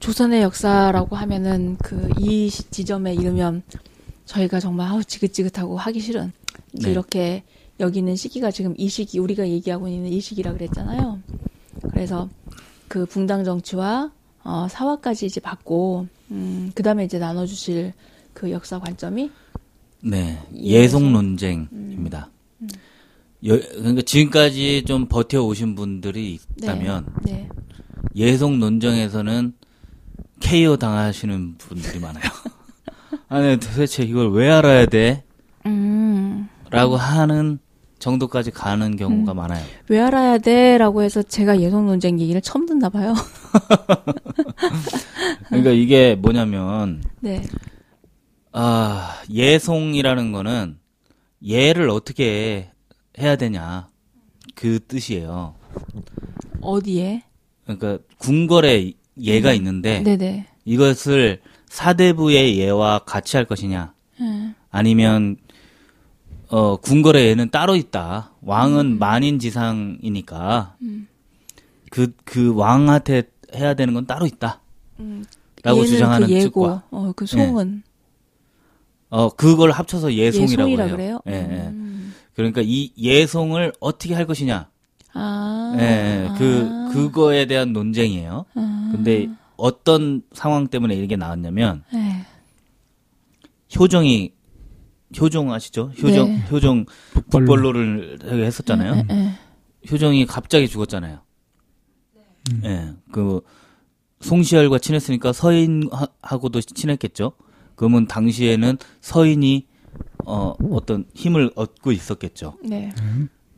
조선의 역사라고 하면은 그 이 지점에 이르면 저희가 정말 아우 지긋지긋하고 하기 싫은 네. 이렇게 여기는 시기가 지금 이 시기 우리가 얘기하고 있는 이 시기라 그랬잖아요. 그래서 그 붕당 정치와 어, 사화까지 이제 받고 음, 그 다음에 이제 나눠주실 그 역사 관점이 네, 예송. 예송 논쟁입니다. 여, 그러니까 지금까지 좀 버텨 오신 분들이 있다면 네, 예송 논쟁에서는 KO 당하시는 분들이 많아요. 아니 도대체 이걸 왜 알아야 돼? 음, 라고 하는 정도까지 가는 경우가 많아요. 왜 알아야 돼 라고 해서 제가 예성 논쟁 얘기를 처음 듣나 봐요. 그러니까 이게 뭐냐면 네, 아 예송이라는 거는 예를 어떻게 해야 되냐 그 뜻이에요. 어디에? 그러니까 궁궐에 예가 있는데 네네. 이것을 사대부의 예와 같이 할 것이냐 음, 아니면 어 궁궐의 예는 따로 있다. 음. 왕은 만인지상이니까 그그 왕한테 해야 되는 건 따로 있다. 음, 라고 얘는 주장하는 그 예고, 측과 어, 그 송은 어 그걸 합쳐서 예송이라고 예송이라 해요. 그래요? 예, 예. 음. 그러니까 이 예송을 어떻게 할 것이냐. 아, 예, 예. 그 아, 그거에 대한 논쟁이에요. 아, 근데 어떤 상황 때문에 이게 나왔냐면 네. 효정이 효종 아시죠? 효정 네. 효정 북벌로. 북벌로 를 했었잖아요. 예, 예. 효정이 갑자기 죽었잖아요. 음. 예. 그 송시열과 친했으니까 서인하고도 친했겠죠. 그러면 당시에는 서인이 어 어떤 힘을 얻고 있었겠죠. 네.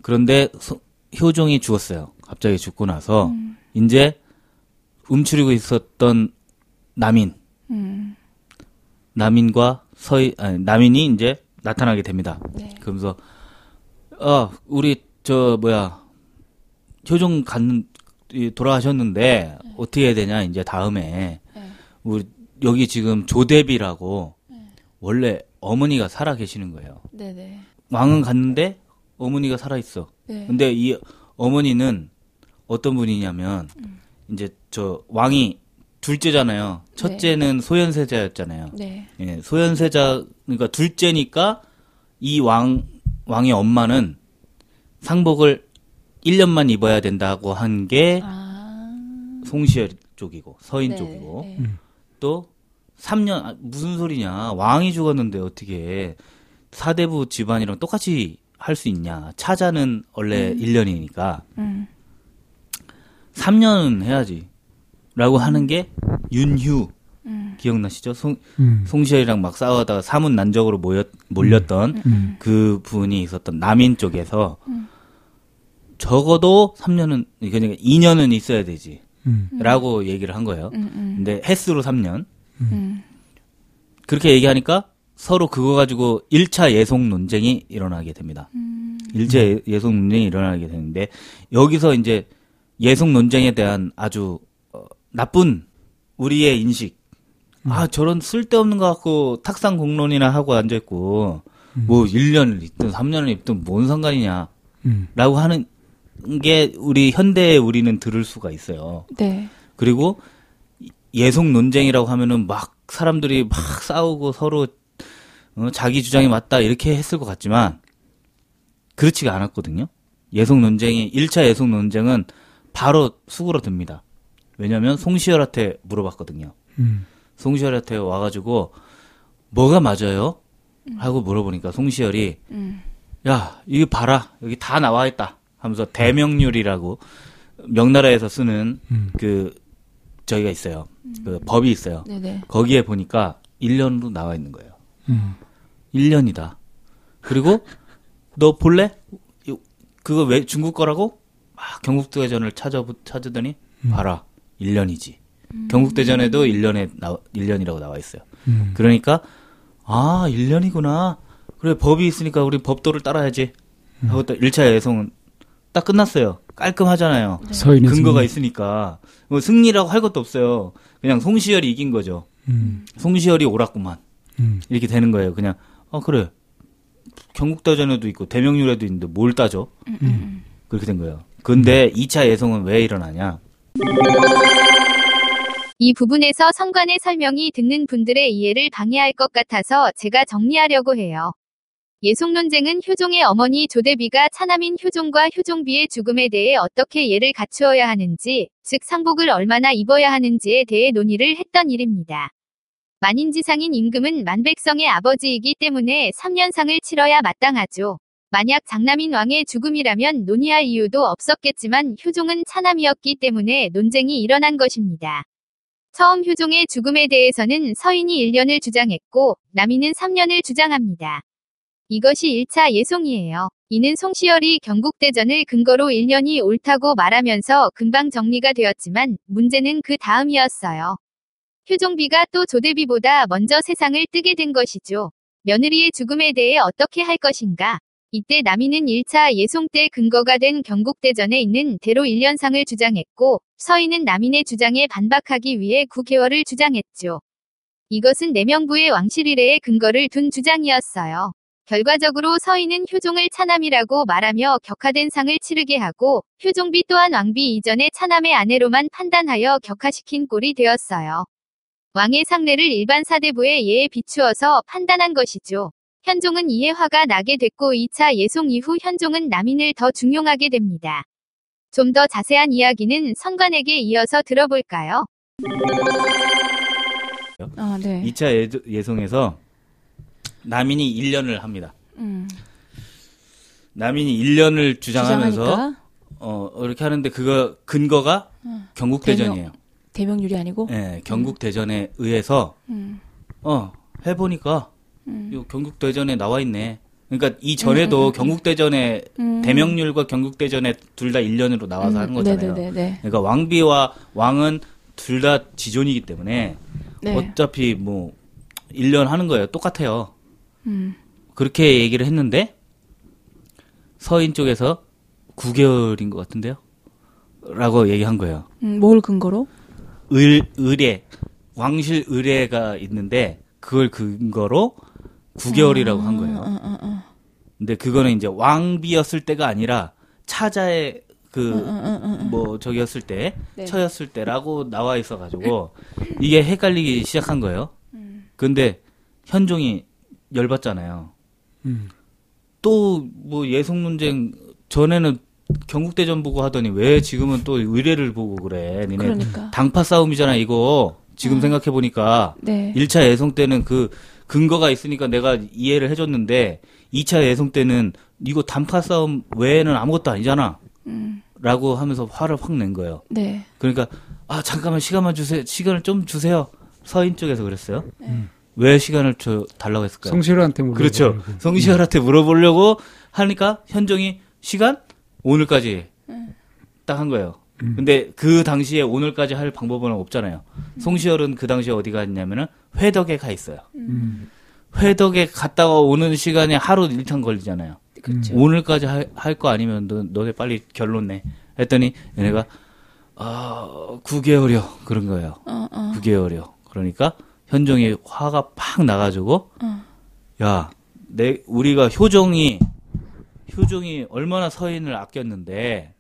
그런데 소- 효종이 죽었어요. 갑자기 죽고 나서 음. 이제 움츠리고 있었던 남인 음, 남인과 서인 아니 남인이 이제 나타나게 됩니다. 네. 그러면서 아 우리 저 뭐야 효종 간 이, 돌아가셨는데 어떻게 해야 되냐 이제 다음에 네. 우리 여기 지금 조대비라고 원래 어머니가 살아 계시는 거예요. 네네. 왕은 갔는데 어머니가 살아 있어. 네. 근데 이 어머니는 어떤 분이냐면 이제 저 왕이 둘째잖아요. 첫째는 소현세자였잖아요. 네. 예, 소현세자 그러니까 둘째니까 이 왕 왕의 엄마는 상복을 1년만 입어야 된다고 한게 아. 송시열 쪽이고 서인 네, 쪽이고 네. 음. 또 3년 아, 무슨 소리냐 왕이 죽었는데 어떻게 사대부 집안이랑 똑같이 할 수 있냐 차자는 원래 1년이니까 음. 3년은 해야지 라고 하는 게 윤휴 음. 기억나시죠 송, 음. 송시열이랑 막 싸우다가 사문 난적으로 모였, 몰렸던 음. 그 분이 있었던 남인 쪽에서 음. 적어도 3년은 그러니까 2년은 있어야 되지 음. 라고 얘기를 한 거예요 음. 음. 근데 횟수로 3년 음. 그렇게 얘기하니까 서로 그거 가지고 1차 예송 논쟁이 일어나게 됩니다. 음. 1차 예- 예송 논쟁이 일어나게 되는데 여기서 이제 예송 논쟁에 대한 아주 어, 나쁜 우리의 인식. 아, 저런 쓸데없는 거 갖고 탁상 공론이나 하고 앉아 있고 뭐 1년을 있든 3년을 있든 뭔 상관이냐. 음. 라고 하는 게 우리 현대에 우리는 들을 수가 있어요. 네. 그리고 예속 논쟁이라고 하면은 막 사람들이 막 싸우고 서로 어, 자기 주장이 맞다 이렇게 했을 것 같지만 그렇지가 않았거든요. 예속 논쟁이 1차 예속 논쟁은 바로 수그러듭니다. 왜냐하면 송시열한테 물어봤거든요. 음. 송시열한테 와가지고 뭐가 맞아요? 하고 물어보니까 송시열이 음. 야 이거 봐라 여기 다 나와 있다 하면서 대명률이라고 명나라에서 쓰는 음. 그 저희가 있어요. 그 법이 있어요. 네네. 거기에 보니까 1년으로 나와 있는 거예요. 음. 1년이다. 그리고 너 볼래? 이- 그거 왜 중국 거라고? 막 경국대전을 찾아 찾으더니 봐라. 1년이지. 경국대전에도 1년에 나 1년이라고 나와 있어요. 음. 그러니까 아, 1년이구나. 그래 법이 있으니까 우리 법도를 따라야지. 하고 또 1차 예송은 딱 끝났어요. 깔끔하잖아요. 서인의 근거가 승리. 있으니까 뭐 승리라고 할 것도 없어요. 그냥 송시열이 이긴 거죠. 음. 송시열이 옳았구만. 음. 이렇게 되는 거예요. 그냥 어 그래 경국대전에도 있고 대명률에도 있는데 뭘 따져? 그렇게 된 거예요. 근데 2차 예송은 왜 일어나냐? 이 부분에서 성관의 설명이 듣는 분들의 이해를 방해할 것 같아서 제가 정리하려고 해요. 예속 논쟁은 효종의 어머니 조대비가 차남인 효종과 효종비의 죽음에 대해 어떻게 예를 갖추어야 하는지, 즉 상복을 얼마나 입어야 하는지에 대해 논의를 했던 일입니다. 만인지상인 임금은 만백성의 아버지이기 때문에 3년상을 치러야 마땅하죠. 만약 장남인 왕의 죽음이라면 논의할 이유도 없었겠지만 효종은 차남이었기 때문에 논쟁이 일어난 것입니다. 처음 효종의 죽음에 대해서는 서인이 1년을 주장했고 남인은 3년을 주장합니다. 이것이 1차 예송이에요. 이는 송시열이 경국대전을 근거로 1년이 옳다고 말하면서 금방 정리가 되었지만 문제는 그 다음이었어요. 효종비가 또 조대비보다 먼저 세상을 뜨게 된 것이죠. 며느리의 죽음에 대해 어떻게 할 것인가? 이때 남인은 1차 예송 때 근거가 된 경국대전에 있는 대로 1년상을 주장했고 서인은 남인의 주장에 반박하기 위해 9개월을 주장했죠. 이것은 내명부의 왕실 이래의 근거를 둔 주장이었어요. 결과적으로 서인은 효종을 차남이라고 말하며 격화된 상을 치르게 하고 효종비 또한 왕비 이전의 차남의 아내로만 판단하여 격화시킨 꼴이 되었어요. 왕의 상례를 일반 사대부의 예에 비추어서 판단한 것이죠. 현종은 이에 화가 나게 됐고 2차 예송 이후 현종은 남인을 더 중용하게 됩니다. 좀 더 자세한 이야기는 선관에게 이어서 들어볼까요? 아, 네. 2차 예 송에서 남인이 1년을 합니다. 음. 남인이 1년을 주장하면서 주장하니까 어 이렇게 하는데 그거 근거가 경국대전이에요. 대명률이 아니고. 예, 경국 대전에 의해서 음. 어 해보니까 음. 요 경국 대전에 나와 있네. 그러니까 이 전에도 경국 대전에 음. 대명률과 경국 대전에 둘다 1년으로 나와서 하는 거잖아요. 네네네. 그러니까 왕비와 왕은 둘 다 지존이기 때문에 네. 어차피 뭐 1년 하는 거예요. 똑같아요. 음. 그렇게 얘기를 했는데 서인 쪽에서 9개월인 것 같은데요. 라고 얘기한 거예요. 음, 뭘 근거로? 을, 의례, 왕실 의례가 있는데 그걸 근거로 9개월이라고 한 거예요. 어, 어, 어. 근데 그거는 이제 왕비였을 때가 아니라 차자의 그 어, 어, 어, 어. 뭐 저기였을 때 네. 처였을 때라고 나와 있어가지고 이게 헷갈리기 시작한 거예요. 음. 근데 현종이 열받잖아요. 음. 또뭐 예성 논쟁 전에는 경국대전 보고 하더니 왜 지금은 또 의례를 보고 그래? 니네 그러니까. 당파 싸움이잖아 이거. 지금 생각해 보니까 네. 1차 예성 때는 그 근거가 있으니까 내가 이해를 해줬는데 2차 예성 때는 이거 단파 싸움 외에는 아무것도 아니잖아. 음. 라고 하면서 화를 확 낸 거예요. 네. 그러니까 아 잠깐만 시간만 주세요. 시간을 좀 주세요. 서인 쪽에서 그랬어요. 네. 왜 시간을 줘 달라고 했을까요? 성실한테 물어. 그렇죠. 성시열한테 물어보려고 하니까 현종이 시간 오늘까지 딱한 거예요. 근데 그 당시에 오늘까지 할 방법은 없잖아요. 송시열은 그 당시에 어디 갔냐면은 회덕에 가 있어요. 음. 회덕에 갔다가 오는 시간이 하루 일탕 걸리잖아요. 그렇죠. 오늘까지 할 거 아니면 너, 너네 빨리 결론 내. 했더니 얘네가 아 9개월이요 그런 거예요. 어, 어. 9개월이요. 그러니까 현종이 화가 팍 나가지고 어. 야, 내 우리가 효종이 효종이 얼마나 서인을 아꼈는데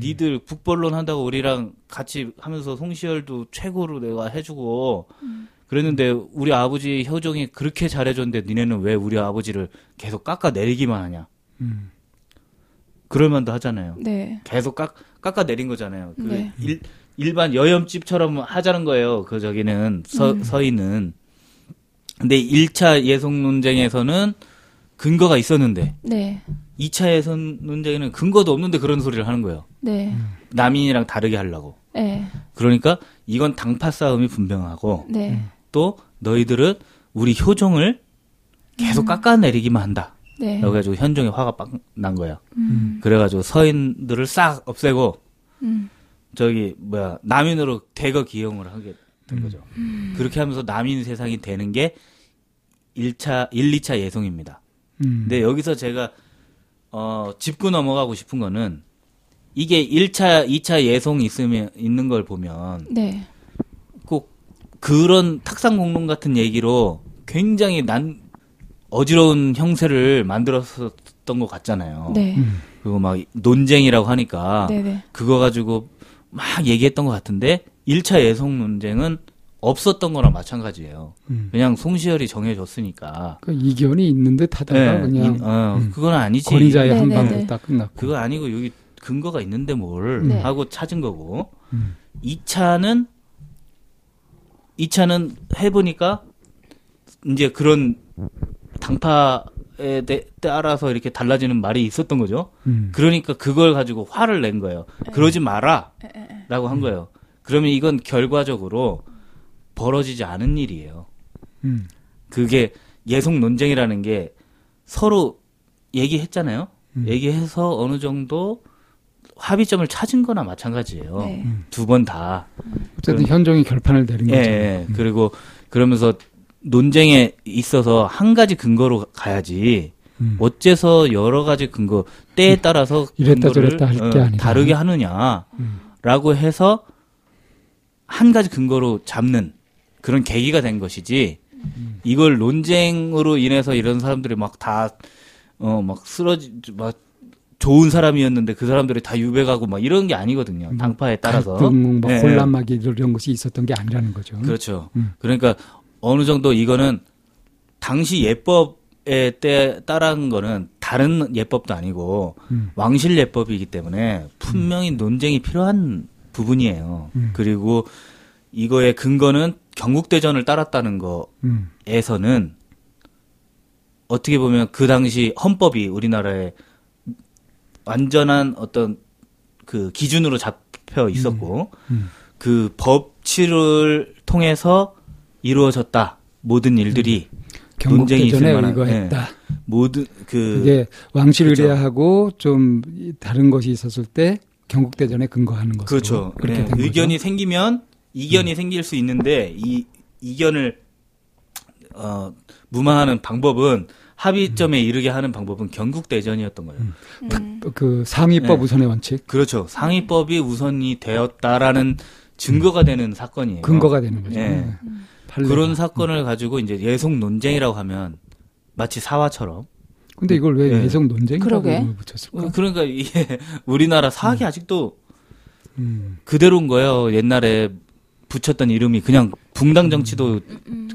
니들 북벌론 한다고 우리랑 같이 하면서 송시열도 최고로 내가 해주고 그랬는데 우리 아버지 효종이 그렇게 잘해줬는데 니네는 왜 우리 아버지를 계속 깎아 내리기만 하냐? 음. 그럴 만도 하잖아요. 네. 계속 깎, 깎아 내린 거잖아요. 그 네. 일, 일반 여염집처럼 하자는 거예요. 그 저기는 서, 음. 서인은. 근데 1차 예성 논쟁에서는 근거가 있었는데 네. 2차 예선 논쟁에는 근거도 없는데 그런 소리를 하는 거예요. 네. 남인이랑 다르게 하려고. 네. 그러니까 이건 당파 싸움이 분명하고 네. 또 너희들은 우리 효종을 계속 깎아내리기만 한다. 네. 그래가지고 현종이 화가 빡 난 거예요. 음. 그래가지고 서인들을 싹 없애고 음. 저기 뭐야 남인으로 대거 기용을 하게 된 거죠. 그렇게 하면서 남인 세상이 되는 게 1차 1, 2차 예송입니다. 음. 근데 여기서 제가 어 짚고 넘어가고 싶은 거는 이게 1차, 2차 예송 있으면 있는 걸 보면 네. 꼭 그런 탁상 공론 같은 얘기로 굉장히 난 어지러운 형세를 만들었었던 것 같잖아요. 네. 그리고 막 논쟁이라고 하니까 네. 네. 그거 가지고 막 얘기했던 것 같은데 1차 예성 논쟁은 없었던 거랑 마찬가지예요. 음. 그냥 송시열이 정해줬으니까. 그 이견이 있는 듯 하다가 예, 그냥 이- 어, 음. 그건 아니지. 권위자의 한. 방으로 딱 끝났고. 그거 아니고 여기 근거가 있는데 뭘 네. 하고 찾은 거고. 음. 2차는 2차는 해 보니까 이제 그런 당파에 대- 따라서 이렇게 달라지는 말이 있었던 거죠. 음. 그러니까 그걸 가지고 화를 낸 거예요. 그러지 마라. 라고 음. 한 거예요. 그러면 이건 결과적으로 벌어지지 않은 일이에요. 음. 그게 예속 논쟁이라는 게 서로 얘기했잖아요. 음. 얘기해서 어느 정도 합의점을 찾은 거나 마찬가지예요. 네. 두 번 다. 어쨌든 현종이 결판을 내린 예, 거죠. 예. 그리고 그러면서 논쟁에 있어서 한 가지 근거로 가야지. 음. 어째서 여러 가지 근거 때에 따라서 이랬다 저랬다 할게 어, 아니다. 다르게 하느냐라고 음. 해서 한 가지 근거로 잡는 그런 계기가 된 것이지 음. 이걸 논쟁으로 인해서 이런 사람들이 막 다 어 막 쓰러지 막 좋은 사람이었는데 그 사람들이 다 유배가고 막 이런 게 아니거든요 당파에 따라서 갈등, 뭐 예, 예. 혼란막 이런 것이 있었던 게 아니라는 거죠. 그렇죠. 음. 그러니까 어느 정도 이거는 당시 예법에 때 따른 거는 다른 예법도 아니고 음. 왕실 예법이기 때문에 분명히 논쟁이 필요한 부분이에요. 음. 그리고 이거의 근거는 경국대전을 따랐다는 음. 거에서는 어떻게 보면 그 당시 헌법이 우리나라에 완전한 어떤 그 기준으로 잡혀 있었고 음. 그 법치를 통해서 이루어졌다. 모든 일들이 논쟁이 있을 경국대전에 만한, 의거했다. 모든 그 그게 왕실 그렇죠. 의례하고 좀 다른 것이 있었을 때 경국대전에 근거하는 것으로 그렇죠. 그렇게 예, 된 의견이 거죠. 생기면 이견이 생길 수 있는데 이 이견을 어 무마하는 방법은 합의점에 이르게 하는 방법은 경국 대전이었던 거예요. 그 상위법 네. 우선의 원칙 그렇죠. 상위법이 우선이 되었다라는 증거가 되는 사건이에요. 근거가 되는 거죠. 예. 네. 판례가. 그런 사건을 가지고 이제 예속 논쟁이라고 하면 마치 사화처럼 근데 이걸 왜 예. 예성 논쟁이라고. 이름을 붙였을까? 어, 그러니까 이게 우리나라 사학이 아직도 음. 그대로인 거예요. 옛날에 붙였던 이름이 그냥 붕당 정치도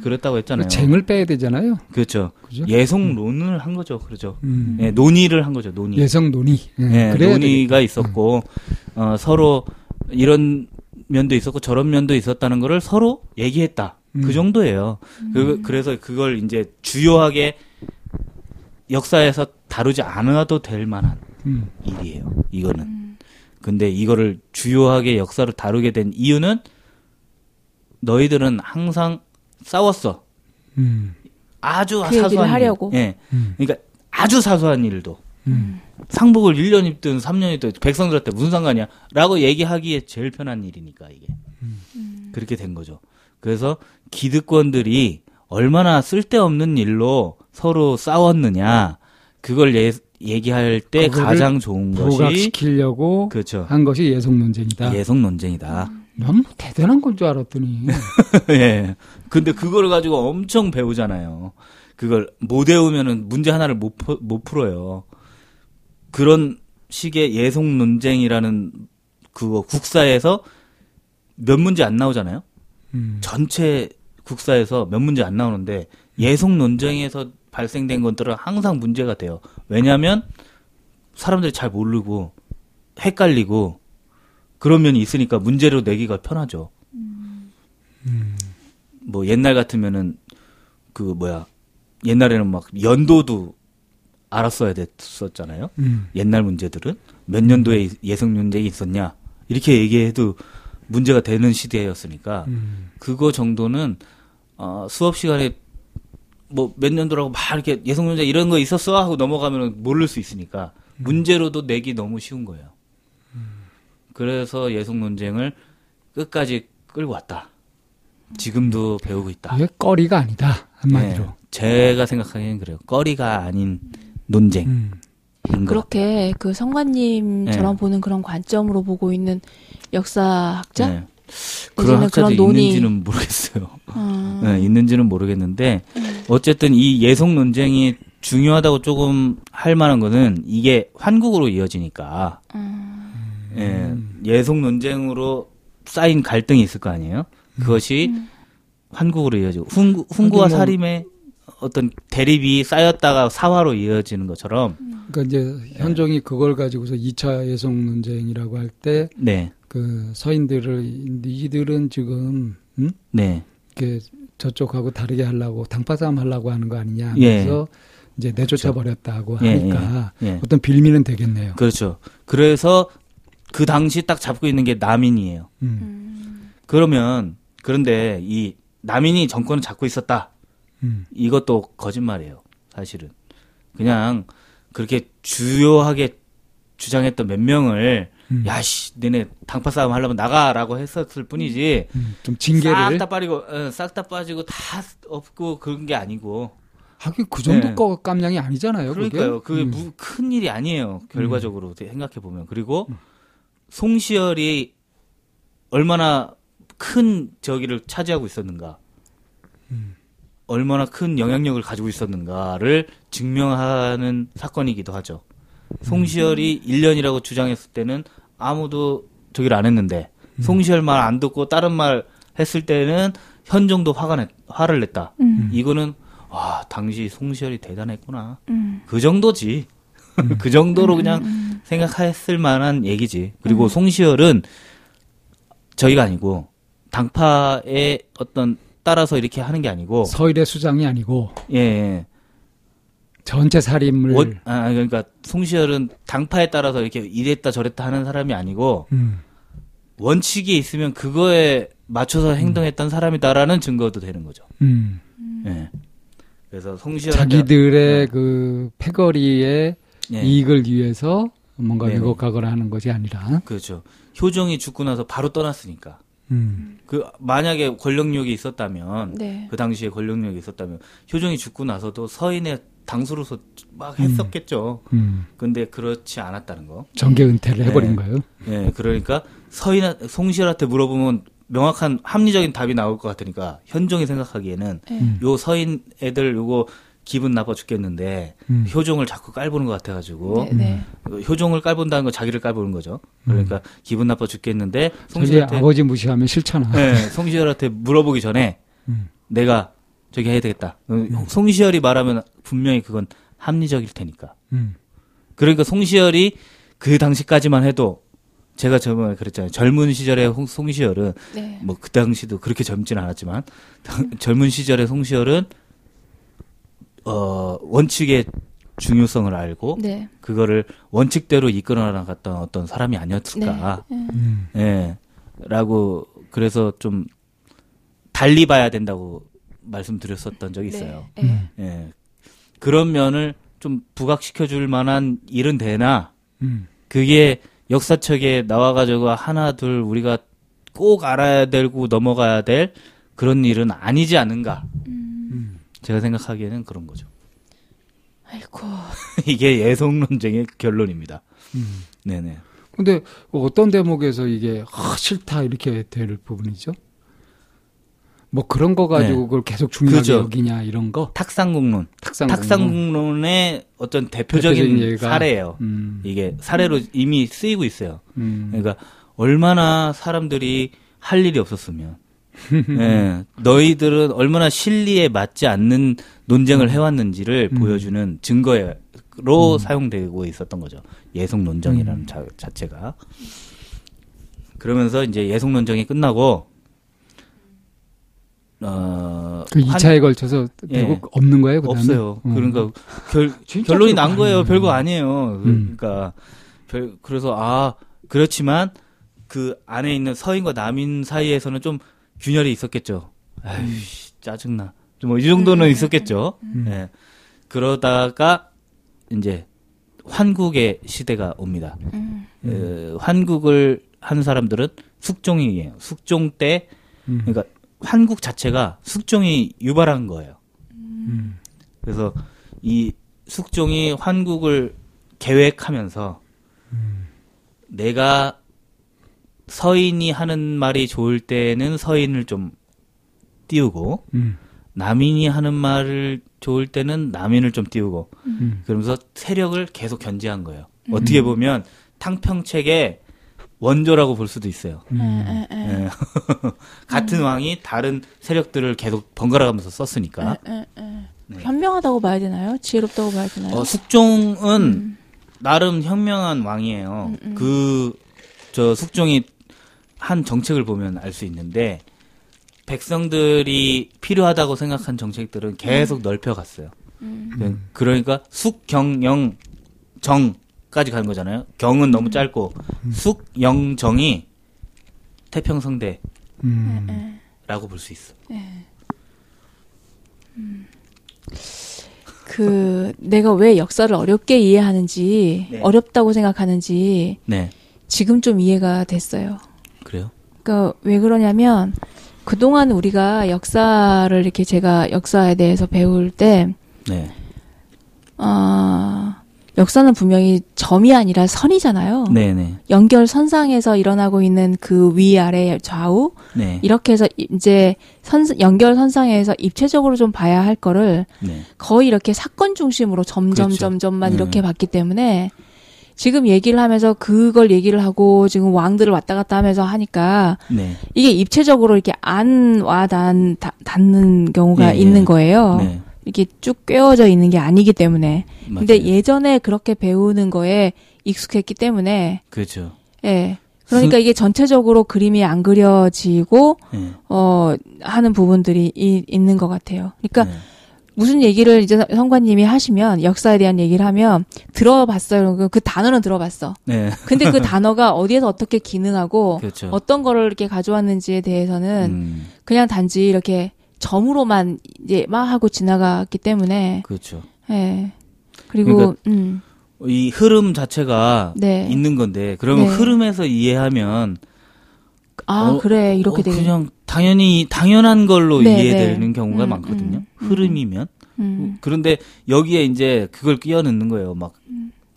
그랬다고 했잖아요. 쟁을 빼야 되잖아요. 그렇죠. 그죠? 예속론을 한 거죠. 그렇죠. 음. 예, 논의를 한 거죠. 논의. 예성 논의. 예, 예, 그래야 논의가 되겠다. 있었고 어, 서로 이런 면도 있었고 저런 면도 있었다는 거를 서로 얘기했다. 음. 그 정도예요. 그, 그래서 그걸 이제 주요하게 역사에서 다루지 않아도 될 만한 음. 일이에요. 이거는. 근데 이거를 주요하게 역사를 다루게 된 이유는 너희들은 항상 싸웠어. 음. 아주 그 사소한 일. 하려고. 예. 음. 그러니까 아주 사소한 일도 음. 상복을 1년 입든 3년 입든 백성들한테 무슨 상관이야? 라고 얘기하기에 제일 편한 일이니까 이게. 그렇게 된 거죠. 그래서 기득권들이 얼마나 쓸데없는 일로 서로 싸웠느냐. 그걸 예, 얘기할 때 가장 좋은 것이 부각시키려고 그렇죠. 한 것이 예성 논쟁이다. 예속 논쟁이다. 너무 대단한 건 줄 알았더니 예. 근데 그걸 가지고 엄청 배우잖아요. 그걸 못 외우면은 문제 하나를 못, 푸- 못 풀어요. 그런 식의 예속 논쟁이라는 그거 국사에서 몇 문제 안 나오잖아요. 음. 전체 국사에서 몇 문제 안 나오는데 예속 논쟁에서 발생된 것들은 항상 문제가 돼요. 왜냐하면 사람들이 잘 모르고 헷갈리고 그런 면이 있으니까 문제로 내기가 편하죠. 뭐 옛날 같으면은 그 뭐야 옛날에는 막 연도도 알았어야 됐었잖아요. 음. 옛날 문제들은 몇 년도에 예성 논쟁이 있었냐 이렇게 얘기해도 문제가 되는 시대였으니까 음. 그거 정도는 어, 수업 시간에 뭐 몇 년도라고 막 이렇게 예성 논쟁 이런 거 있었어 하고 넘어가면 모를 수 있으니까 문제로도 내기 너무 쉬운 거예요. 그래서 예속 논쟁을 끝까지 끌고 왔다. 지금도 배우고 있다. 이게 꺼리가 아니다 한마디로. 예, 제가 생각하기엔 그래요. 꺼리가 아닌 논쟁인 음. 거. 그렇게 그 성관님처럼 네. 보는 그런 관점으로 보고 있는 역사학자? 네. 그런 학자도 그런 논의- 있는지는 모르겠어요. 아, 네, 있는지는 모르겠는데 어쨌든 이 예속 논쟁이 중요하다고 조금 할 만한 거는 이게 환국으로 이어지니까 아, 예, 예속 논쟁으로 쌓인 갈등이 있을 거 아니에요. 그것이 음. 환국으로 이어지고 훈, 훈구와 뭐- 사림의 어떤 대립이 쌓였다가 사화로 이어지는 것처럼 그러니까 이제 현종이 그걸 가지고서 2차 예성 논쟁이라고 할때 네, 그 서인들을 이들은 지금 음? 네, 이렇게 저쪽하고 다르게 하려고 당파 싸움 하려고 하는 거 아니냐. 예. 그래서 이제 내쫓아 버렸다고 예, 하니까 예, 예. 어떤 빌미는 되겠네요. 그렇죠. 그래서 그 당시 딱 잡고 있는 게 남인이에요. 음. 그러면 그런데 이 남인이 정권을 잡고 있었다. 음. 이것도 거짓말이에요. 사실은 그냥 그렇게 주요하게 주장했던 몇 명을 음. 야씨 너네 당파 싸움 하려면 나가라고 했었을 뿐이지 음. 좀 징계를 싹 다 빠지고 싹 다 빠지고 다 없고 그런 게 아니고 하긴 그 정도 네. 거 깜냥이 아니잖아요. 그러니까요. 그게 음. 무- 큰 일이 아니에요. 결과적으로 생각해 보면 그리고 송시열이 얼마나 큰 저기를 차지하고 있었는가, 음. 얼마나 큰 영향력을 가지고 있었는가를 증명하는 사건이기도 하죠. 송시열이 1년이라고 주장했을 때는 아무도 저기를 안 했는데 송시열 말 안 듣고 다른 말 했을 때는 현종도 화가 냈, 화를 냈다. 음. 이거는 와 당시 송시열이 대단했구나. 음. 그 정도지. 그 정도로 그냥 생각했을 만한 얘기지. 그리고 송시열은 저희가 아니고 당파의 어떤 따라서 이렇게 하는 게 아니고 서일의 수장이 아니고 예, 예. 전체 살인을 원, 아 그러니까 송시열은 당파에 따라서 이렇게 이랬다 저랬다 하는 사람이 아니고 음. 원칙이 있으면 그거에 맞춰서 행동했던 사람이다라는 증거도 되는 거죠. 음. 예. 그래서 송시열 자기들의 네. 그 패거리의 예. 이익을 위해서 뭔가 네네. 왜곡하거나 하는 것이 아니라 그렇죠. 효종이 죽고 나서 바로 떠났으니까. 음. 그 만약에 권력력이 있었다면 네. 그 당시에 권력력이 있었다면 효종이 죽고 나서도 서인의 당수로서 막 했었겠죠. 음. 근데 그렇지 않았다는 거. 정계 은퇴를 해버린 네. 거예요. 예, 그러니까 서인 송시열한테 물어보면 명확한 합리적인 답이 나올 것 같으니까 현종이 생각하기에는 네. 음. 요 서인 애들 요거 기분 나빠 죽겠는데 음. 효종을 자꾸 깔보는 것 같아가지고 네, 네. 효종을 깔본다는 건 자기를 깔보는 거죠. 그러니까 기분 나빠 죽겠는데 송시열한테 아버지 무시하면 싫잖아. 네, 송시열한테 물어보기 전에 음. 내가 저기 해야 되겠다. 어, 송시열이 말하면 분명히 그건 합리적일 테니까. 음. 그러니까 송시열이 그 당시까지만 해도 제가 저번에 그랬잖아요. 젊은 시절의 홍- 송시열은 네. 뭐그 당시도 그렇게 젊지는 않았지만 젊은 시절의 송시열은 어 원칙의 중요성을 알고 네. 그거를 원칙대로 이끌어 나갔던 어떤 사람이 아니었을까. 네. 음. 예. 라고 그래서 좀 달리 봐야 된다고 말씀드렸었던 적이 있어요. 네. 네. 예. 그런 면을 좀 부각시켜 줄 만한 일은 되나 음. 그게 역사책에 나와 가지고 하나 둘 우리가 꼭 알아야 되고 넘어가야 될 그런 일은 아니지 않은가. 음. 제가 생각하기에는 그런 거죠. 아이고. 이게 예성 논쟁의 결론입니다. 음. 네네. 근데 어떤 대목에서 이게 아, 싫다 이렇게 될 부분이죠? 뭐 그런 거 가지고 네. 그걸 계속 중요하게 그죠. 여기냐 이런 거 탁상공론. 탁상 탁상공론 의 어떤 대표적인, 대표적인. 사례예요. 음. 이게 사례로 이미 쓰이고 있어요. 음. 그러니까 얼마나 사람들이 할 일이 없었으면, 예, 너희들은 얼마나 실리에 맞지 않는 논쟁을 해왔는지를 음. 보여주는 증거로 사용되고 있었던 거죠. 예속 논쟁이라는 음. 자, 자체가. 그러면서 이제 예속 논쟁이 끝나고, 어, 그 한- 2차에 걸쳐서 예. 대국 없는 거예요? 그다음에? 없어요. 어. 그러니까 결, 결론이 난 거예요. 아니에요. 별거 아니에요. 음. 그러니까 별, 그래서 아 그렇지만 그 안에 있는 서인과 남인 사이에서는 좀 균열이 있었겠죠. 아유 짜증나. 좀뭐이 정도는 있었겠죠. 음. 예. 그러다가 이제 환국의 시대가 옵니다. 음. 에, 환국을 한 사람들은 숙종이에요. 숙종 때 음. 그러니까 환국 자체가 숙종이 유발한 거예요. 음. 그래서 이 숙종이 환국을 계획하면서 내가 서인이 하는 말이 좋을 때는 서인을 좀 띄우고 음. 남인이 하는 말을 좋을 때는 남인을 좀 띄우고 음. 그러면서 세력을 계속 견제한 거예요. 어떻게 보면 탕평책의 원조라고 볼 수도 있어요. 음. 에, 에, 에. 예. 같은 왕이 다른 세력들을 계속 번갈아가면서 썼으니까. 에, 에, 에. 네. 현명하다고 봐야 되나요? 지혜롭다고 봐야 되나요? 어, 숙종은 음. 나름 현명한 왕이에요. 그, 저, 숙종이 한 정책을 보면 알 수 있는데, 백성들이 필요하다고 생각한 정책들은 계속 넓혀갔어요. 그- 그러니까 숙 경 영 정까지 가는 거잖아요. 경은 너무 짧고, 숙 영 정이 태평성대라고 음. 볼수 있어. 그 내가 왜 역사를 어렵게 이해하는지 네. 어렵다고 생각하는지 네. 지금 좀 이해가 됐어요. 그러니까 왜 그러냐면 그동안 우리가 역사를 이렇게 제가 역사에 대해서 배울 때 네. 어, 역사는 분명히 점이 아니라 선이잖아요. 네네. 연결 선상에서 일어나고 있는 그 위아래 좌우 네. 이렇게 해서 이제 선 연결 선상에서 입체적으로 좀 봐야 할 거를 네. 거의 이렇게 사건 중심으로 점점 그렇죠. 점점만 네. 이렇게 봤기 때문에 지금 얘기를 하면서 그걸 얘기를 하고 지금 왕들을 왔다 갔다 하면서 하니까 네. 이게 입체적으로 이렇게 안 와닿는 닿는 경우가 예, 예. 있는 거예요. 네. 이렇게 쭉 꿰어져 있는 게 아니기 때문에. 근데 맞아요. 예전에 그렇게 배우는 거에 익숙했기 때문에 그렇죠. 예. 그러니까 이게 전체적으로 그림이 안 그려지고 네. 어 하는 부분들이 이, 있는 것 같아요. 그러니까 네. 무슨 얘기를 이제 성관님이 하시면 역사에 대한 얘기를 하면 들어봤어요. 그, 그 단어는 들어봤어. 네. 근데 그 단어가 어디에서 어떻게 기능하고 그렇죠. 어떤 거를 이렇게 가져왔는지에 대해서는 음, 그냥 단지 이렇게 점으로만 이제 막 하고 지나갔기 때문에 그렇죠. 예. 그리고 그러니까 음. 이 흐름 자체가 네. 있는 건데 그러면 네. 흐름에서 이해하면 아, 어, 그래. 이렇게 어, 되게 그냥 당연히 당연한 걸로 네, 이해되는 경우가 음, 많거든요. 음, 음. 흐름이면 음. 그런데 여기에 이제 그걸 끼워 넣는 거예요. 막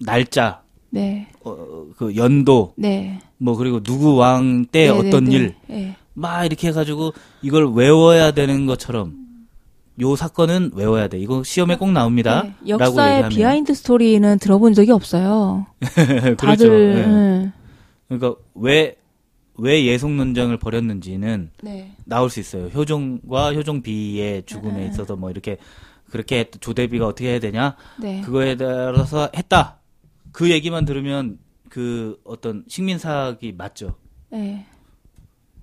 날짜, 네. 어, 그 연도, 네. 뭐 그리고 누구 왕때 네, 어떤 네, 일, 네. 네. 막 이렇게 해가지고 이걸 외워야 되는 것처럼 요 사건은 외워야 돼. 이거 시험에 꼭 나옵니다. 네. 역사의 behind story는 들어본 적이 없어요. 그렇죠. 다들 예. 음. 그러니까 왜, 왜 예송 논쟁을 벌였는지는 네. 나올 수 있어요. 효종과 효종비의 죽음에 있어서 뭐 이렇게 그렇게 했- 조대비가 어떻게 해야 되냐 네. 그거에 따라서 했다. 그 얘기만 들으면 그 어떤 식민사학이 맞죠. 네.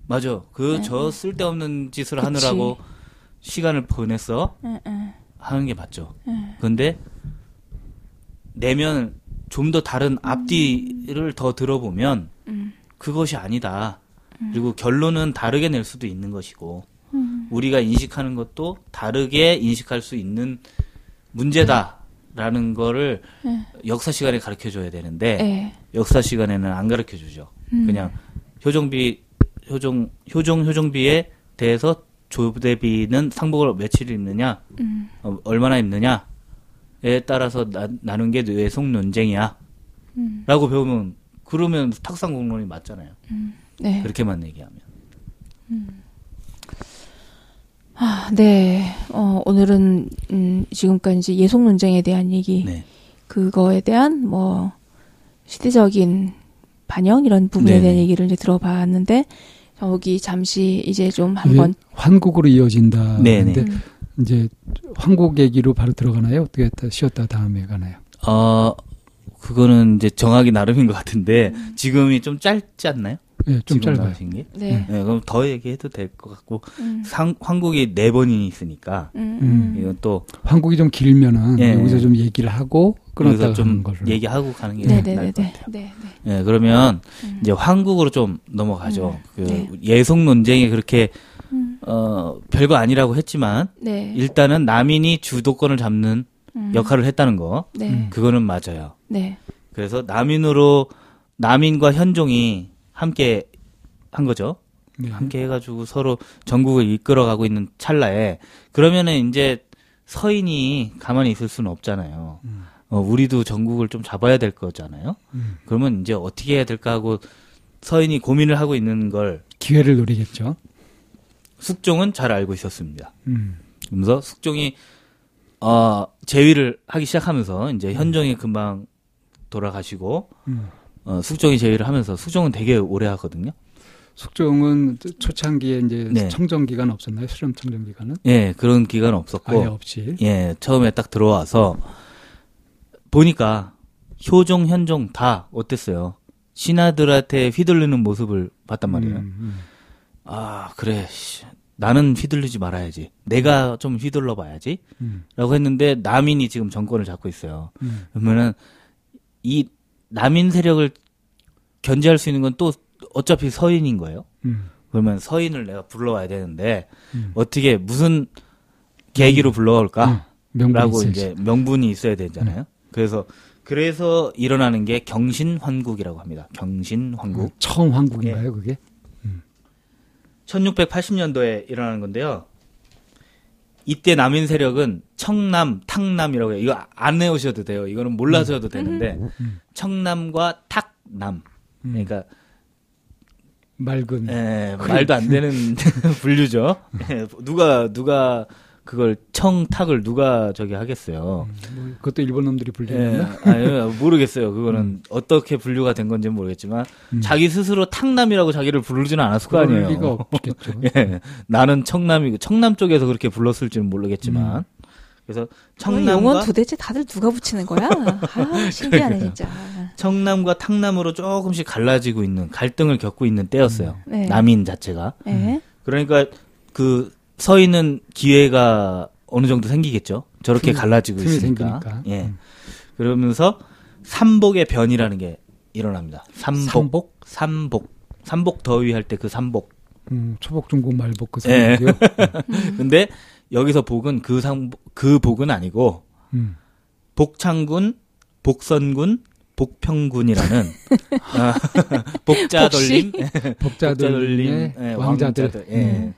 맞아. 그 저 쓸데없는 짓을 그치. 하느라고 시간을 보냈어. 하는 게 맞죠. 그런데 내면 좀 더 다른 앞뒤를 더 들어보면 그것이 아니다. 그리고 결론은 다르게 낼 수도 있는 것이고 우리가 인식하는 것도 다르게 인식할 수 있는 문제다라는 거를 역사 시간에 가르쳐 줘야 되는데 네. 역사 시간에는 안 가르쳐 주죠. 그냥 효종비 효종 효종 효종비에 대해서 조대비는 상복을 며칠 입느냐, 어, 얼마나 입느냐에 따라서 나, 나눈 게 뇌속 논쟁이야. 라고 배우면 그러면 탁상 공론이 맞잖아요. 네. 그렇게만 얘기하면. 아, 네. 어, 오늘은 음, 지금까지 이제 예속 논쟁에 대한 얘기, 네. 그거에 대한 뭐 시대적인 반영 이런 부분에 네네. 대한 얘기를 이제 들어봤는데 저기 잠시 이제 좀 한번 환국으로 이어진다. 네네. 근데 이제 환국 얘기로 바로 들어가나요? 어떻게 쉬었다 다음에 가나요? 어, 그거는 이제 정하기 나름인 것 같은데 지금이 좀 짧지 않나요? 예, 좀 짧아요. 게? 네. 네, 그럼 더 얘기해도 될 것 같고 음, 상, 한국이 네 번이 있으니까 음, 음. 이건 또 환국이 좀 길면은 예. 여기서 좀 얘기를 하고 하는 좀 걸로. 얘기하고 가는 게 네, 나을 네, 네, 것 네, 같아요. 네, 네, 그러면 음. 이제 한국으로 좀 넘어가죠. 그 네. 예속 논쟁이 그렇게 음. 어 별거 아니라고 했지만 네, 일단은 남인이 주도권을 잡는 음, 역할을 했다는 거 네, 그거는 맞아요. 네, 그래서 남인으로 남인과 현종이 함께 한 거죠. 네. 함께 해가지고 서로 전국을 이끌어가고 있는 찰나에 그러면은 이제 서인이 가만히 있을 수는 없잖아요. 어, 우리도 전국을 좀 잡아야 될 거잖아요. 음. 그러면 이제 어떻게 해야 될까 하고 서인이 고민을 하고 있는 걸 기회를 노리겠죠. 숙종은 잘 알고 있었습니다. 음. 그러면서 숙종이 어, 제위를 하기 시작하면서 이제 현종이 금방 돌아가시고 음. 어, 숙종이 제의를 하면서 숙종은 되게 오래 하거든요. 숙종은 초창기에 이제 네. 청정 기간 없었나요? 수렴 청정 기간은 예, 그런 기간은 없었고 아예 없이. 예, 처음에 딱 들어와서 보니까 효종, 현종 다 어땠어요? 신하들한테 휘둘리는 모습을 봤단 말이에요. 음, 음. 아, 그래. 씨, 나는 휘둘리지 말아야지. 내가 좀 휘둘러 봐야지. 음, 라고 했는데 남인이 지금 정권을 잡고 있어요. 음. 그러면은 이 남인 세력을 견제할 수 있는 건 또 어차피 서인인 거예요. 음, 그러면 서인을 내가 불러와야 되는데 음. 어떻게 무슨 계기로 불러올까? 명분이 라고. 이제 명분이 있어야 되잖아요. 그래서 그래서 일어나는 게 경신환국이라고 합니다. 경신환국. 음, 처음 한국인가요, 그게? 1680년도에 일어나는 건데요. 이때 남인 세력은 청남, 탕남이라고 해요. 이거 안 외우셔도 돼요. 이거는 몰라서 해도 되는데 음. 청남과 탁남. 음. 그러니까 맑은. 에, 말도 안 되는 분류죠. 예, 누가 누가 그걸 청탁을 누가 저기 하겠어요. 뭐 그것도 일본 놈들이 예, 불리는 아니, 모르겠어요. 그거는 어떻게 분류가 된 건지는 모르겠지만 음. 자기 스스로 탕남이라고 자기를 부르지는 않았을 거 아니에요. 리가 없겠죠. 예, 나는 청남이고 청남 쪽에서 그렇게 불렀을지는 모르겠지만 그래서 그 용어는 청남과 도대체 다들 누가 붙이는 거야? 아, 신기하네, 진짜. 청남과 탕남으로 조금씩 갈라지고 있는 갈등을 겪고 있는 때였어요. 네. 남인 자체가 네. 그러니까 그 서 있는 기회가 어느 정도 생기겠죠. 저렇게 틈- 갈라지고 있으니까. 생기니까. 예. 음. 그러면서 삼복의 변이라는 게 일어납니다. 삼복, 삼복? 삼복, 삼복 더위 할 때 그 삼복. 음, 초복, 중복, 말복 그 예. 상황이요. 근데 여기서 복은 그 삼, 그 복은 아니고 음. 복창군, 복선군, 복평군이라는 아, 복자돌림, 복자돌림, 예, 왕자들. 왕자들, 예.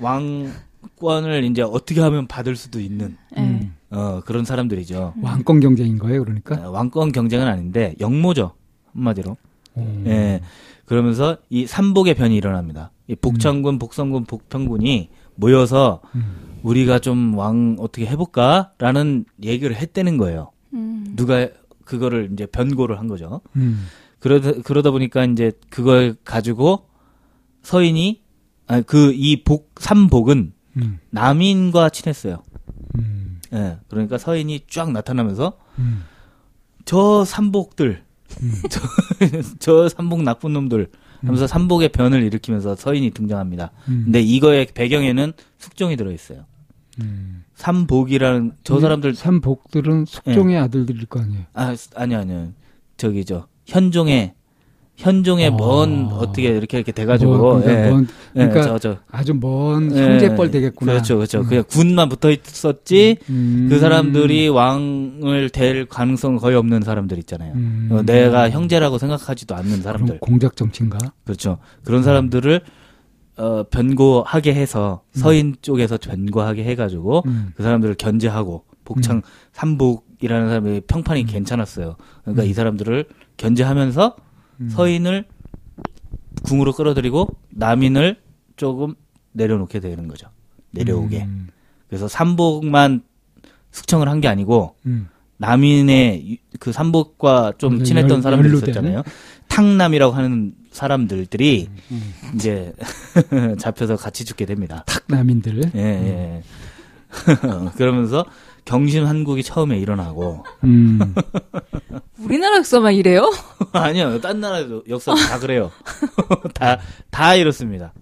왕권을 이제 어떻게 하면 받을 수도 있는 네. 음. 어, 그런 사람들이죠. 왕권 경쟁인 거예요, 그러니까. 어, 왕권 경쟁은 아닌데 영모죠 한마디로. 음. 예. 그러면서 이 삼복의 변이 일어납니다. 이 복창군, 복선군, 복평군이 모여서 음. 우리가 좀 왕 어떻게 해볼까라는 얘기를 했다는 거예요. 음. 누가 그거를 이제 변고를 한 거죠. 음. 그러다 그러다 보니까 이제 그걸 가지고 서인이 아그이 복 삼복은 음. 남인과 친했어요. 음. 예. 그러니까 서인이 쫙 나타나면서 음. 저 삼복들, 음. 저, 저 삼복 나쁜 놈들 하면서 삼복의 변을 일으키면서 서인이 등장합니다. 음. 근데 이거의 배경에는 숙종이 들어있어요. 음. 삼복이라는 저 사람들 삼복들은 숙종의 아들들일 거 아니에요. 아 아니 아니요 저기죠 현종의 현종의 아. 먼 어떻게 이렇게 이렇게 돼가지고 뭐, 그러니까, 예. 먼, 예, 그러니까 저, 저, 아주 먼 예. 형제뻘 되겠구나. 그렇죠 그렇죠 그냥 군만 붙어 있었지 음. 그 사람들이 왕을 될 가능성 거의 없는 사람들 있잖아요. 음. 어, 내가 형제라고 생각하지도 않는 사람들 공작 정치인가? 그렇죠 그런 사람들을 어, 변고하게 해서 서인 쪽에서 변고하게 해가지고 음. 그 사람들을 견제하고 복창 삼복이라는 사람이 평판이 괜찮았어요. 그러니까 이 사람들을 견제하면서 음. 서인을 궁으로 끌어들이고 남인을 조금 내려놓게 되는 거죠. 내려오게. 음. 그래서 삼복만 숙청을 한 게 아니고 음. 남인의 유- 그 삼복과 좀그 친했던 사람들이 연루되는? 있었잖아요. 탕남이라고 하는 사람들들이 음. 이제 잡혀서 같이 죽게 됩니다. 탁남인들. 예, 예. 그러면서 경신 한국이 처음에 일어나고 음. 우리나라 역사만 이래요? 아니요, 딴 나라도 역사 다 그래요. 다, 다 이렇습니다.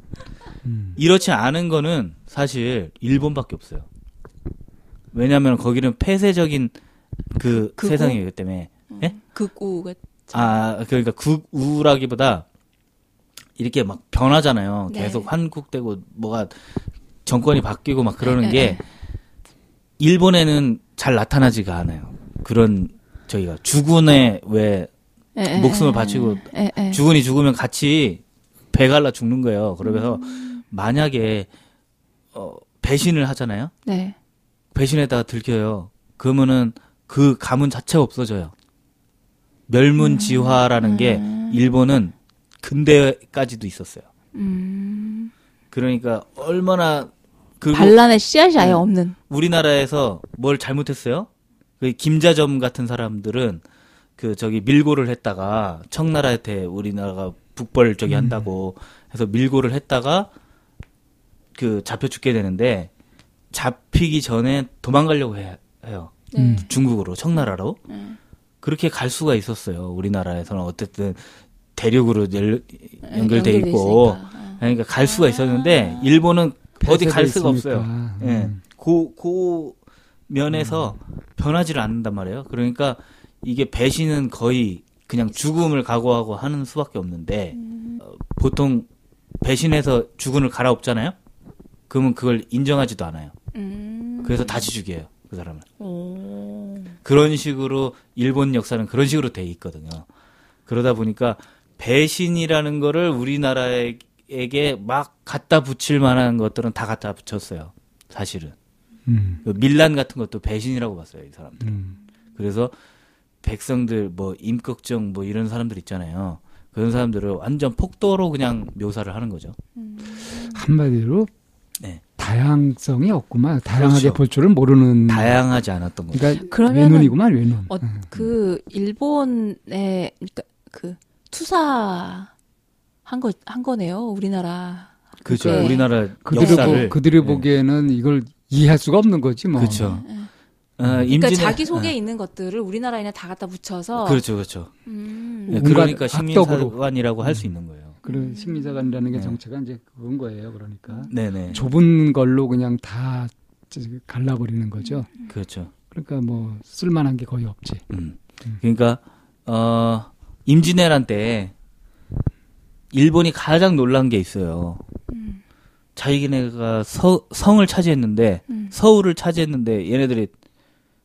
음. 이렇지 않은 거는 사실 일본밖에 없어요. 왜냐하면 거기는 폐쇄적인 그 극우? 세상이기 때문에. 예? 극우가 아, 그러니까 극우라기보다 이렇게 막 변하잖아요. 네. 계속 한국되고 뭐가 정권이 바뀌고 막 그러는 네, 게 네, 일본에는 잘 나타나지가 않아요. 그런 저희가 주군에 왜 예, 예, 목숨을 예, 바치고 예, 예. 주군이 죽으면 같이 배 갈라 죽는 거예요. 그러면서 만약에 어, 배신을 하잖아요. 네. 배신에다가 들켜요. 그러면은 그 가문 자체가 없어져요. 멸문지화라는 게 일본은 근대까지도 있었어요. 음. 그러니까 얼마나 반란의 씨앗이 아예 네. 없는. 우리나라에서 뭘 잘못했어요? 그 김자점 같은 사람들은 그 저기 밀고를 했다가 청나라한테 우리나라가 북벌 저기 음. 한다고 해서 밀고를 했다가 그 잡혀 죽게 되는데 잡히기 전에 도망가려고 해, 요 네. 음. 중국으로 청나라로 네. 그렇게 갈 수가 있었어요. 우리나라에서는 어쨌든 대륙으로 열, 네, 연결돼 연결돼 있고 있으니까. 어. 그러니까 갈 수가 있었는데 일본은 어디 갈 수가 있으니까. 없어요. 예. 음. 고, 고 면에서 변하지를 않는단 말이에요. 그러니까 이게 배신은 거의 그냥 죽음을 각오하고 하는 수밖에 없는데 어, 보통 배신해서 죽음을 갈아엎잖아요. 그러면 그걸 인정하지도 않아요. 음. 그래서 다시 죽여요. 그 사람을. 오. 그런 식으로 일본 역사는 그런 식으로 돼 있거든요. 그러다 보니까 배신이라는 거를 우리나라 에게 막 갖다 붙일 만한 것들은 다 갖다 붙였어요. 사실은. 음. 그 밀란 같은 것도 배신이라고 봤어요, 이 사람들. 음. 그래서 백성들 뭐 임꺽정 뭐 이런 사람들 있잖아요. 그런 사람들을 완전 폭도로 그냥 묘사를 하는 거죠. 한마디로 네. 다양성이 없구만. 다양하게 그렇죠. 볼 줄은 모르는. 다양하지 않았던 거죠. 그러니까 그러면은- 외눈이구만 외눈. 어, 음. 그 일본의 그러니까 그 투사 한 거 한 거네요. 우리나라. 그렇죠. 네. 우리나라 그들이 역사를 보, 그들이 네. 보기에는 이걸 이해할 수가 없는 거지 뭐. 그렇죠. 네. 어, 그러니까 임진의- 자기 속에 어, 있는 것들을 우리나라에는 다 갖다 붙여서 그렇죠, 그렇죠. 음. 네, 그러니까 악덕으로. 식민사관이라고 할 수 있는 거예요. 그런 심리사관이라는 게 네. 정체가 이제 그건 거예요. 그러니까 네네. 좁은 걸로 그냥 다 갈라버리는 거죠. 그렇죠. 그러니까 뭐 쓸만한 게 거의 없지. 음. 그러니까 어 임진왜란 때 일본이 가장 놀란 게 있어요. 자기네가 서, 성을 차지했는데 음. 서울을 차지했는데 얘네들이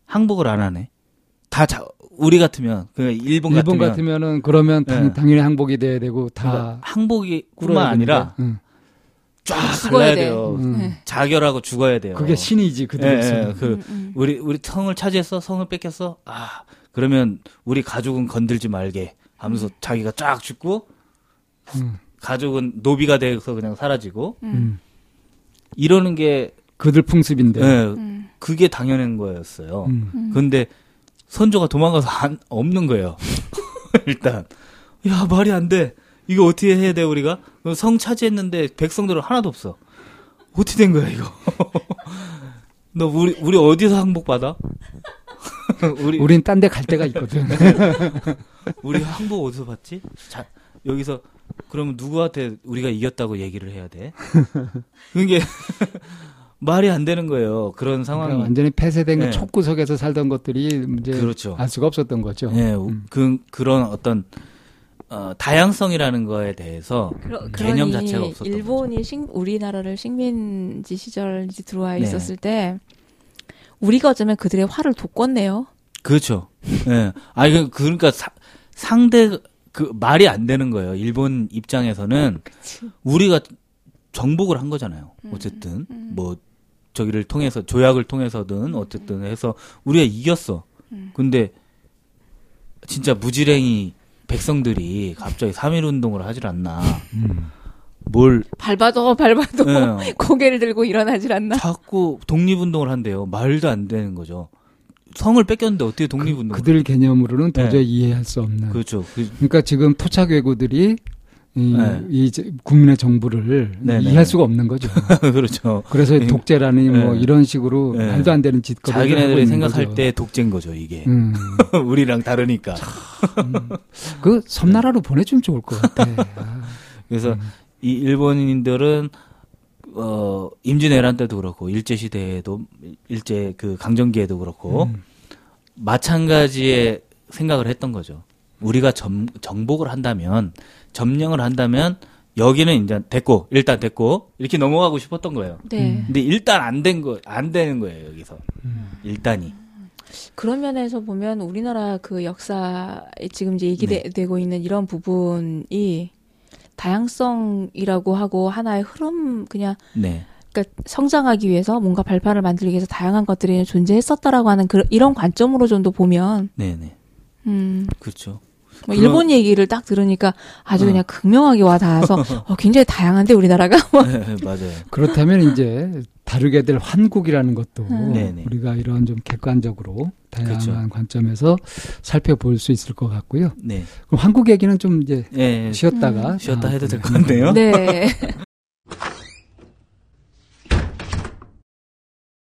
항복을 안 하네. 다 자, 우리 같으면 그 일본, 일본 같으면, 같으면은 그러면 당, 네. 당연히 항복이 돼야 되고 다 그러니까 항복이뿐만 아니라 응. 쫙 죽어야 갈라야 돼. 돼요. 음. 네. 자결하고 죽어야 돼요. 그게 신이지 예, 그들에서. 예, 그 음, 음. 우리 우리 성을 차지했어 성을 뺏겼어 아 그러면 우리 가족은 건들지 말게 하면서 자기가 쫙 죽고 음. 가족은 노비가 돼서 그냥 사라지고 음. 이러는 게 그들 풍습인데. 예, 음. 그게 당연한 거였어요. 음. 근데 선조가 도망가서 안 없는 거예요. 일단 야 말이 안 돼. 이거 어떻게 해야 돼 우리가? 성 차지했는데 백성들은 하나도 없어. 어떻게 된 거야 이거? 너 우리 우리 어디서 항복 받아? 우리 우린 딴 데 갈 데가 있거든. 우리 항복 어디서 받지? 자, 여기서 그러면 누구한테 우리가 이겼다고 얘기를 해야 돼? 그게 말이 안 되는 거예요. 그런 상황이. 그러니까 완전히 폐쇄된 네. 촉구석에서 살던 것들이 이제 그렇죠. 알 수가 없었던 거죠. 예, 음. 그 그런 어떤 어, 다양성이라는 거에 대해서 그러, 개념 자체가 없었던 일본이 식, 우리나라를 식민지 시절 이제 들어와 네. 있었을 때 우리가 어쩌면 그들의 화를 돋궜네요. 그렇죠. 예. 아니 그- 그러니까 사- 상대 그 말이 안 되는 거예요. 일본 입장에서는 우리가 정복을 한 거잖아요. 어쨌든 뭐 저기를 통해서 조약을 통해서든 어쨌든 해서 우리가 이겼어. 근데 진짜 무지랭이 백성들이 갑자기 3.1 운동을 하질 않나. 음. 뭘 밟아도 밟아도 예, 고개를 들고 일어나질 않나. 자꾸 독립운동을 한대요. 말도 안 되는 거죠. 성을 뺏겼는데 어떻게 독립운동을 그들 개념으로는 도저히 네. 이해할 수 없는. 그렇죠. 그, 그러니까 지금 토착외구들이 이, 네. 이 국민의 정부를 네, 네. 이해할 수가 없는 거죠. 그렇죠. 그래서 네. 독재라니 뭐 네. 이런 식으로 네. 말도 안 되는 짓거리를 하고 자기네들이 생각할 거죠. 때 독재인 거죠, 이게. 음. 우리랑 다르니까. 그 섬나라로 보내주면 좋을 것 같아. 아, 그래서 이 일본인들은 어 임진왜란 때도 그렇고 일제 시대에도 일제 그 강점기에도 그렇고 음. 마찬가지의 생각을 했던 거죠. 우리가 점, 정복을 한다면 점령을 한다면 여기는 이제 됐고 일단 됐고 이렇게 넘어가고 싶었던 거예요. 네. 근데 일단 안 된 거 안 되는 거예요 여기서 일단이. 그런 면에서 보면 우리나라 그 역사에 지금 이제 얘기되고 있는 이런 부분이 다양성이라고 하고 하나의 흐름 그냥 네. 그러니까 성장하기 위해서 뭔가 발판을 만들기 위해서 다양한 것들이 존재했었다라고 하는 그, 이런 관점으로 좀 더 보면 네네. 음, 그렇죠. 뭐 일본 얘기를 딱 들으니까 아주 어. 그냥 극명하게 와 닿아서 어, 굉장히 다양한데 우리나라가 뭐 네, 맞아요. 그렇다면 이제 다루게 될 환국이라는 것도 음. 네네. 우리가 이런 좀 객관적으로 다양한 그렇죠. 관점에서 살펴볼 수 있을 것 같고요. 네. 그럼 한국 얘기는 좀 이제 예, 쉬었다가 쉬었다 아, 해도 될것 네. 같네요. 네.